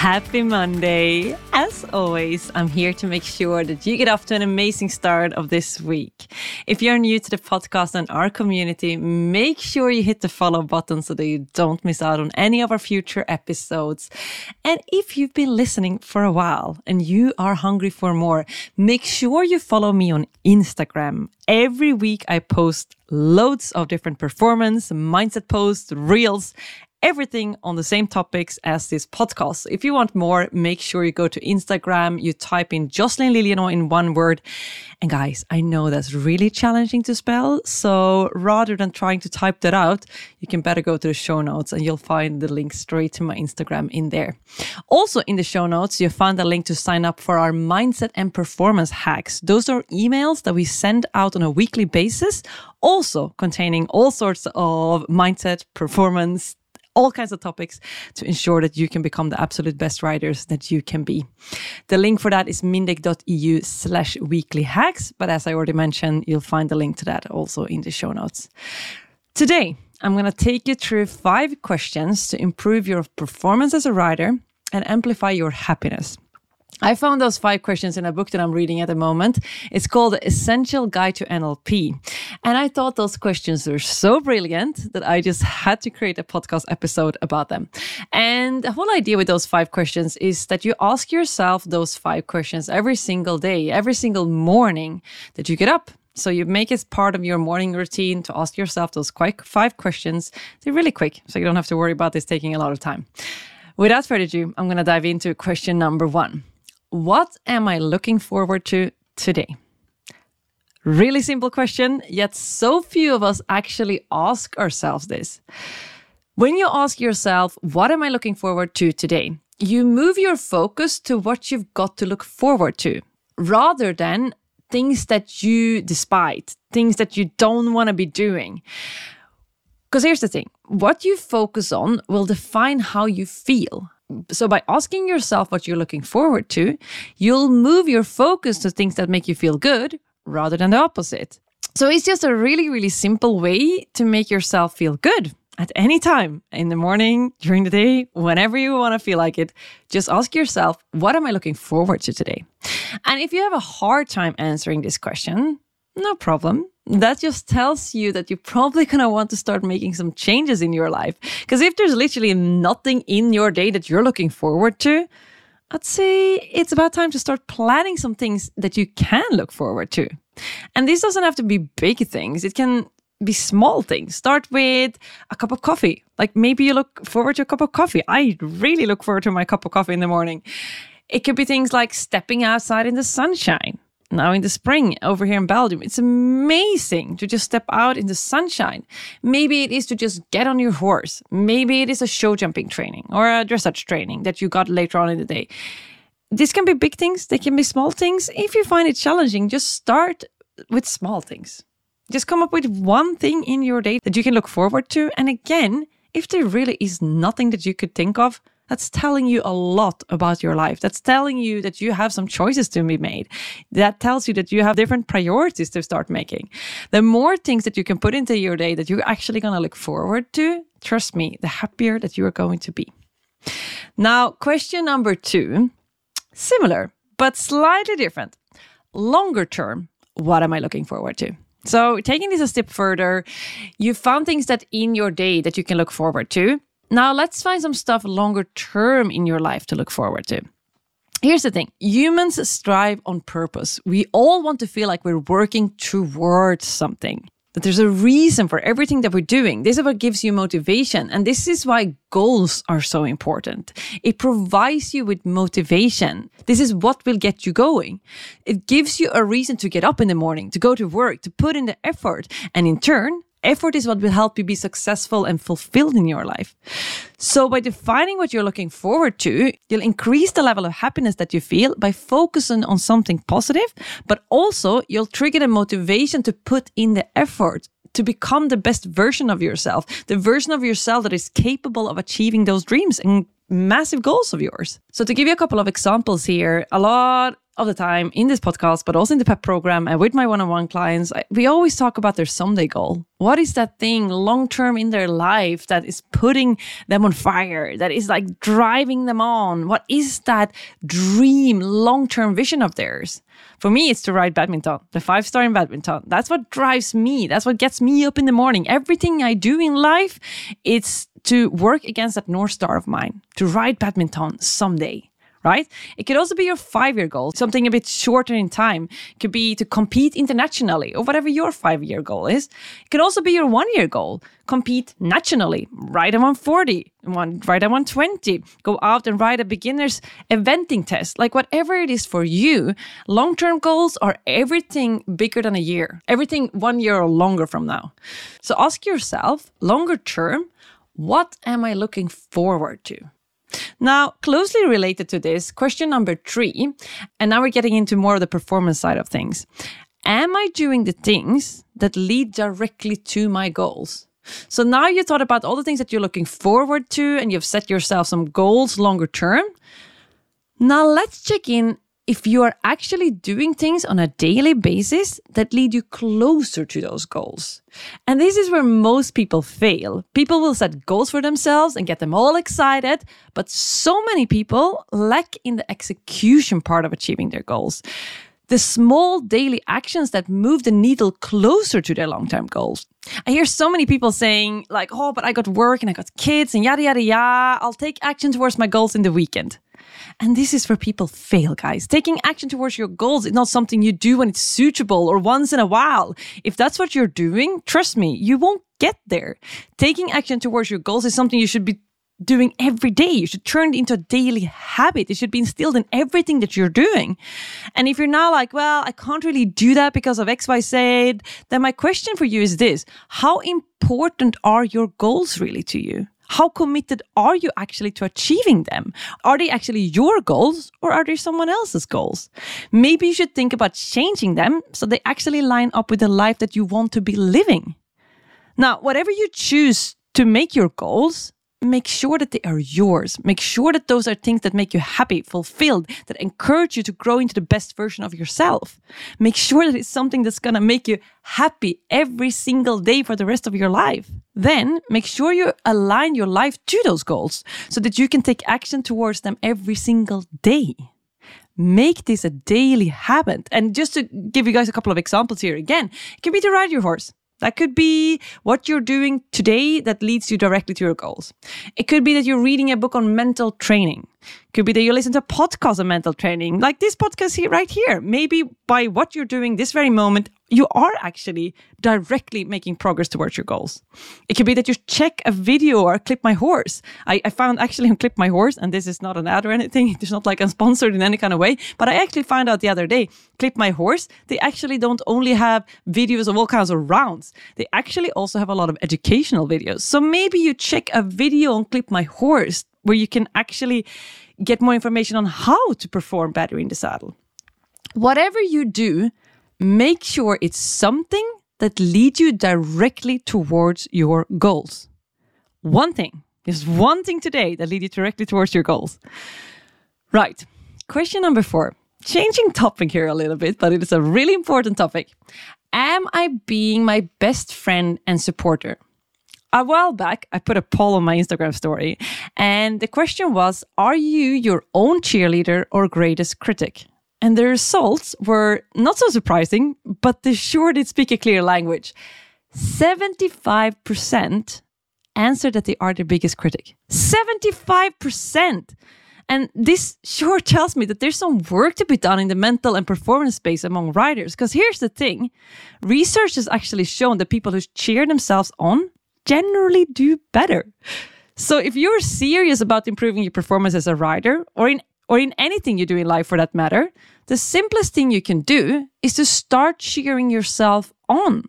Happy Monday. As always, I'm here to make sure that you get off to an amazing start of this week. If you're new to the podcast and our community, make sure you hit the follow button so that you don't miss out on any of our future episodes. And if you've been listening for a while and you are hungry for more, make sure you follow me on Instagram. Every week I post loads of different performance, mindset posts, reels, everything on the same topics as this podcast. If you want more, make sure you go to Instagram, you type in Jocelin Lillienau in one word. And guys, I know that's really challenging to spell. So rather than trying to type that out, you can better go to the show notes and you'll find the link straight to my Instagram in there. Also in the show notes, you'll find a link to sign up for our mindset and performance hacks. Those are emails that we send out on a weekly basis, also containing all sorts of mindset, performance, all kinds of topics to ensure that you can become the absolute best riders that you can be. The link for that is mindeq.eu slash weekly hacks. But as I already mentioned, you'll find the link to that also in the show notes. Today, I'm going to take you through five questions to improve your performance as a rider and amplify your happiness. I found those five questions in a book that I'm reading at the moment. It's called Essential Guide to NLP. And I thought those questions were so brilliant that I just had to create a podcast episode about them. And the whole idea with those five questions is that you ask yourself those five questions every single day, every single morning that you get up. So you make it part of your morning routine to ask yourself those five questions. They're really quick, so you don't have to worry about this taking a lot of time. Without further ado, I'm going to dive into question number one. What am I looking forward to today? Really simple question, yet so few of us actually ask ourselves this. When you ask yourself, What am I looking forward to today? you move your focus to what you've got to look forward to rather than things that you despise, things that you don't want to be doing. Because here's the thing what you focus on will define how you feel so by asking yourself what you're looking forward to, you'll move your focus to things that make you feel good rather than the opposite. So it's just a really, really simple way to make yourself feel good at any time in the morning, during the day, whenever you want to feel like it. Just ask yourself, what am I looking forward to today? And if you have a hard time answering this question, no problem that just tells you that you're probably going to want to start making some changes in your life. Because if there's literally nothing in your day that you're looking forward to, I'd say it's about time to start planning some things that you can look forward to. And this doesn't have to be big things, it can be small things. Start with a cup of coffee. Like maybe you look forward to a cup of coffee. I really look forward to my cup of coffee in the morning. It could be things like stepping outside in the sunshine now in the spring over here in Belgium. It's amazing to just step out in the sunshine. Maybe it is to just get on your horse. Maybe it is a show jumping training or a dressage training that you got later on in the day. This can be big things, they can be small things. If you find it challenging, just start with small things. Just come up with one thing in your day that you can look forward to. And again, if there really is nothing that you could think of, that's telling you a lot about your life. That's telling you that you have some choices to be made. That tells you that you have different priorities to start making. The more things that you can put into your day that you're actually going to look forward to, trust me, the happier that you are going to be. Now, question number two similar, but slightly different. Longer term, what am I looking forward to? So, taking this a step further, you found things that in your day that you can look forward to. Now, let's find some stuff longer term in your life to look forward to. Here's the thing humans strive on purpose. We all want to feel like we're working towards something, that there's a reason for everything that we're doing. This is what gives you motivation. And this is why goals are so important. It provides you with motivation. This is what will get you going. It gives you a reason to get up in the morning, to go to work, to put in the effort. And in turn, Effort is what will help you be successful and fulfilled in your life. So, by defining what you're looking forward to, you'll increase the level of happiness that you feel by focusing on something positive, but also you'll trigger the motivation to put in the effort to become the best version of yourself, the version of yourself that is capable of achieving those dreams and massive goals of yours. So, to give you a couple of examples here, a lot of the time in this podcast, but also in the PEPP program and with my one on one clients, we always talk about their someday goal. What is that thing long term in their life that is putting them on fire, that is like driving them on? What is that dream long term vision of theirs? For me, it's to ride Badminton, the five star in Badminton. That's what drives me. That's what gets me up in the morning. Everything I do in life, it's to work against that North Star of mine, to ride Badminton someday right? It could also be your five year goal, something a bit shorter in time. It could be to compete internationally or whatever your five year goal is. It could also be your one year goal, compete nationally, ride a 140, one, ride a 120, go out and ride a beginner's eventing test, like whatever it is for you. Long term goals are everything bigger than a year, everything one year or longer from now. So ask yourself, longer term, what am I looking forward to? Now, closely related to this, question number three, and now we're getting into more of the performance side of things. Am I doing the things that lead directly to my goals? So now you thought about all the things that you're looking forward to and you've set yourself some goals longer term. Now let's check in if you are actually doing things on a daily basis that lead you closer to those goals. And this is where most people fail. People will set goals for themselves and get them all excited, but so many people lack in the execution part of achieving their goals. The small daily actions that move the needle closer to their long term goals. I hear so many people saying, like, oh, but I got work and I got kids and yada, yada, yada. I'll take action towards my goals in the weekend. And this is where people fail, guys. Taking action towards your goals is not something you do when it's suitable or once in a while. If that's what you're doing, trust me, you won't get there. Taking action towards your goals is something you should be doing every day. You should turn it into a daily habit. It should be instilled in everything that you're doing. And if you're now like, well, I can't really do that because of XYZ, then my question for you is this How important are your goals really to you? How committed are you actually to achieving them? Are they actually your goals or are they someone else's goals? Maybe you should think about changing them so they actually line up with the life that you want to be living. Now, whatever you choose to make your goals, make sure that they are yours. Make sure that those are things that make you happy, fulfilled, that encourage you to grow into the best version of yourself. Make sure that it's something that's going to make you happy every single day for the rest of your life. Then make sure you align your life to those goals so that you can take action towards them every single day. Make this a daily habit. And just to give you guys a couple of examples here again, it can be to ride your horse. That could be what you're doing today that leads you directly to your goals. It could be that you're reading a book on mental training. Could be that you listen to a podcast on mental training, like this podcast here, right here. Maybe by what you're doing this very moment, you are actually directly making progress towards your goals. It could be that you check a video or Clip My Horse. I, I found actually on Clip My Horse, and this is not an ad or anything, it's not like I'm sponsored in any kind of way, but I actually found out the other day, Clip My Horse, they actually don't only have videos of all kinds of rounds, they actually also have a lot of educational videos. So maybe you check a video on Clip My Horse where you can actually get more information on how to perform better in the saddle. Whatever you do, make sure it's something that leads you directly towards your goals. One thing, just one thing today that leads you directly towards your goals. Right. Question number four. Changing topic here a little bit, but it is a really important topic. Am I being my best friend and supporter? A while back, I put a poll on my Instagram story, and the question was Are you your own cheerleader or greatest critic? And the results were not so surprising, but they sure did speak a clear language. 75% answered that they are their biggest critic. 75%! And this sure tells me that there's some work to be done in the mental and performance space among writers. Because here's the thing research has actually shown that people who cheer themselves on generally do better. So if you're serious about improving your performance as a rider or in or in anything you do in life for that matter, the simplest thing you can do is to start cheering yourself on.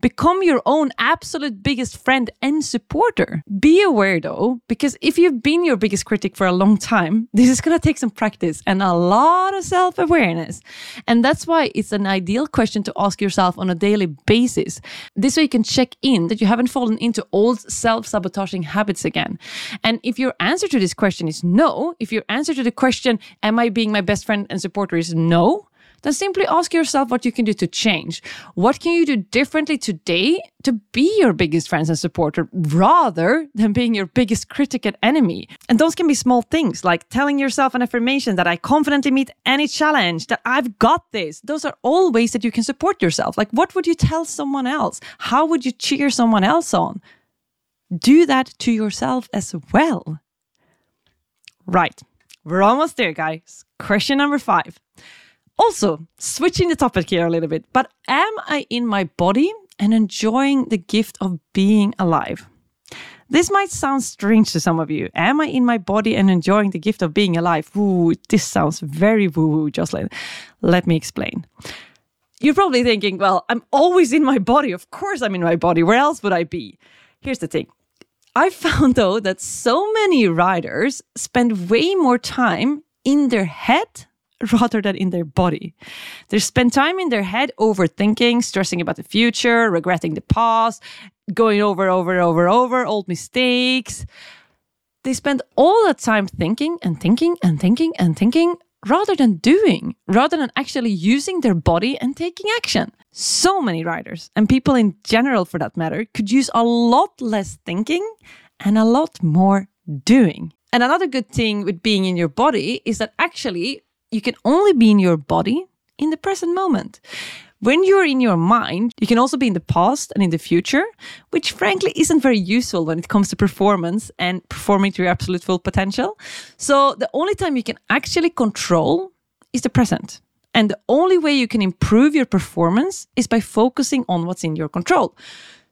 Become your own absolute biggest friend and supporter. Be aware though, because if you've been your biggest critic for a long time, this is going to take some practice and a lot of self awareness. And that's why it's an ideal question to ask yourself on a daily basis. This way you can check in that you haven't fallen into old self sabotaging habits again. And if your answer to this question is no, if your answer to the question, Am I being my best friend and supporter, is no, then simply ask yourself what you can do to change. What can you do differently today to be your biggest friend and supporter rather than being your biggest critic and enemy? And those can be small things like telling yourself an affirmation that I confidently meet any challenge, that I've got this. Those are all ways that you can support yourself. Like, what would you tell someone else? How would you cheer someone else on? Do that to yourself as well. Right. We're almost there, guys. Question number five. Also, switching the topic here a little bit, but am I in my body and enjoying the gift of being alive? This might sound strange to some of you. Am I in my body and enjoying the gift of being alive? Ooh, this sounds very woo woo, Jocelin. Let me explain. You're probably thinking, well, I'm always in my body. Of course, I'm in my body. Where else would I be? Here's the thing I found though that so many riders spend way more time in their head rather than in their body. They spend time in their head overthinking, stressing about the future, regretting the past, going over, over, over, over old mistakes. They spend all that time thinking and thinking and thinking and thinking rather than doing, rather than actually using their body and taking action. So many riders and people in general, for that matter, could use a lot less thinking and a lot more doing. And another good thing with being in your body is that actually you can only be in your body in the present moment. When you're in your mind, you can also be in the past and in the future, which frankly isn't very useful when it comes to performance and performing to your absolute full potential. So the only time you can actually control is the present. And the only way you can improve your performance is by focusing on what's in your control.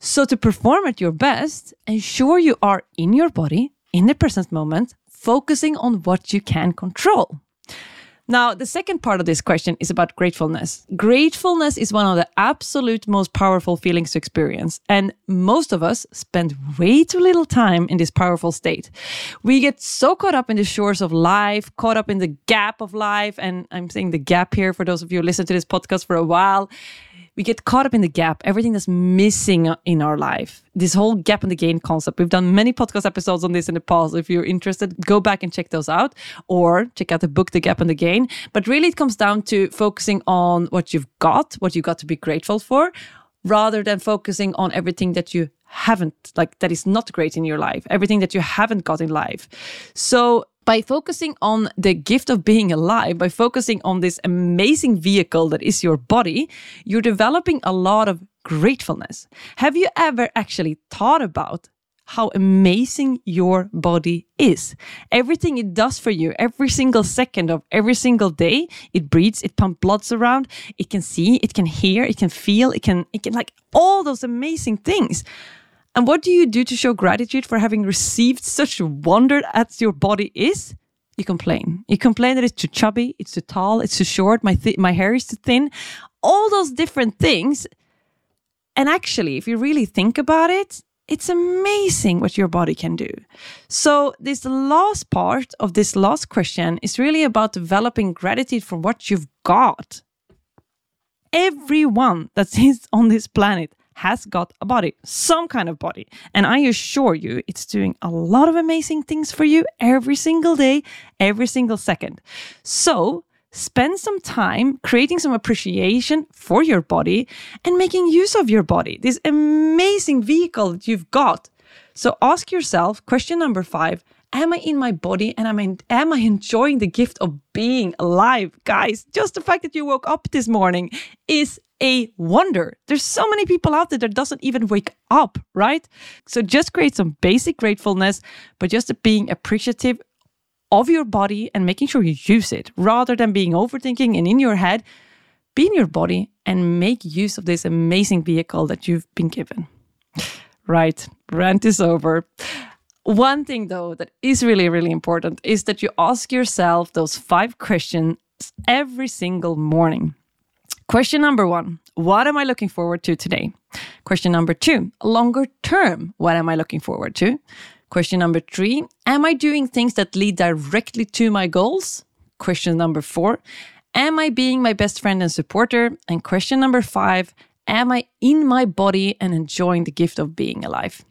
So to perform at your best, ensure you are in your body in the present moment, focusing on what you can control. Now, the second part of this question is about gratefulness. Gratefulness is one of the absolute most powerful feelings to experience. And most of us spend way too little time in this powerful state. We get so caught up in the shores of life, caught up in the gap of life. And I'm saying the gap here for those of you who listen to this podcast for a while we get caught up in the gap, everything that's missing in our life. This whole gap and the gain concept. We've done many podcast episodes on this in the past. If you're interested, go back and check those out or check out the book, The Gap and the Gain. But really, it comes down to focusing on what you've got, what you've got to be grateful for, rather than focusing on everything that you haven't, like that is not great in your life, everything that you haven't got in life. So by focusing on the gift of being alive, by focusing on this amazing vehicle that is your body, you're developing a lot of gratefulness. Have you ever actually thought about how amazing your body is. Everything it does for you, every single second of every single day, it breathes, it pumps bloods around, it can see, it can hear, it can feel, it can, it can like all those amazing things. And what do you do to show gratitude for having received such wonder as your body is? You complain. You complain that it's too chubby, it's too tall, it's too short, my, my hair is too thin, all those different things. And actually, if you really think about it, it's amazing what your body can do. So, this last part of this last question is really about developing gratitude for what you've got. Everyone that is on this planet has got a body, some kind of body. And I assure you, it's doing a lot of amazing things for you every single day, every single second. So, spend some time creating some appreciation for your body and making use of your body, this amazing vehicle that you've got. So, ask yourself question number five Am I in my body and I'm I, am I enjoying the gift of being alive? Guys, just the fact that you woke up this morning is a wonder. There's so many people out there that doesn't even wake up, right? So just create some basic gratefulness, but just being appreciative of your body and making sure you use it rather than being overthinking and in your head. Be in your body and make use of this amazing vehicle that you've been given. Right, rant is over. One thing, though, that is really, really important is that you ask yourself those five questions every single morning. Question number one What am I looking forward to today? Question number two, longer term, what am I looking forward to? Question number three, am I doing things that lead directly to my goals? Question number four, am I being my best friend and supporter? And question number five, am I in my body and enjoying the gift of being alive?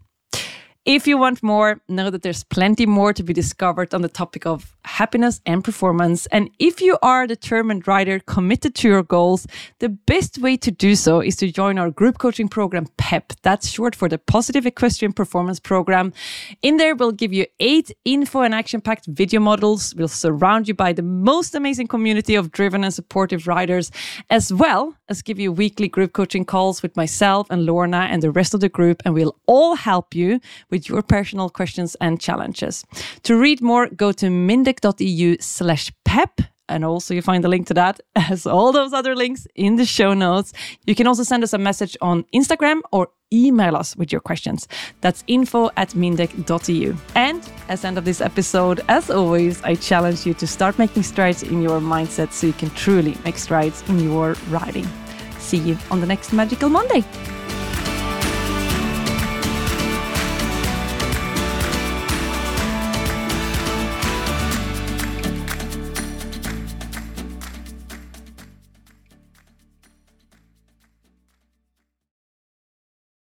If you want more, know that there's plenty more to be discovered on the topic of happiness and performance. And if you are a determined rider committed to your goals, the best way to do so is to join our group coaching program, PEPP. That's short for the Positive Equestrian Performance Program. In there, we'll give you eight info and action packed video models. We'll surround you by the most amazing community of driven and supportive riders, as well as give you weekly group coaching calls with myself and Lorna and the rest of the group. And we'll all help you with your personal questions and challenges. To read more, go to mindeq.eu slash pep. And also, you find the link to that as all those other links in the show notes. You can also send us a message on Instagram or email us with your questions. That's info at mindeq.eu. And as end of this episode, as always, I challenge you to start making strides in your mindset so you can truly make strides in your riding. See you on the next Magical Monday.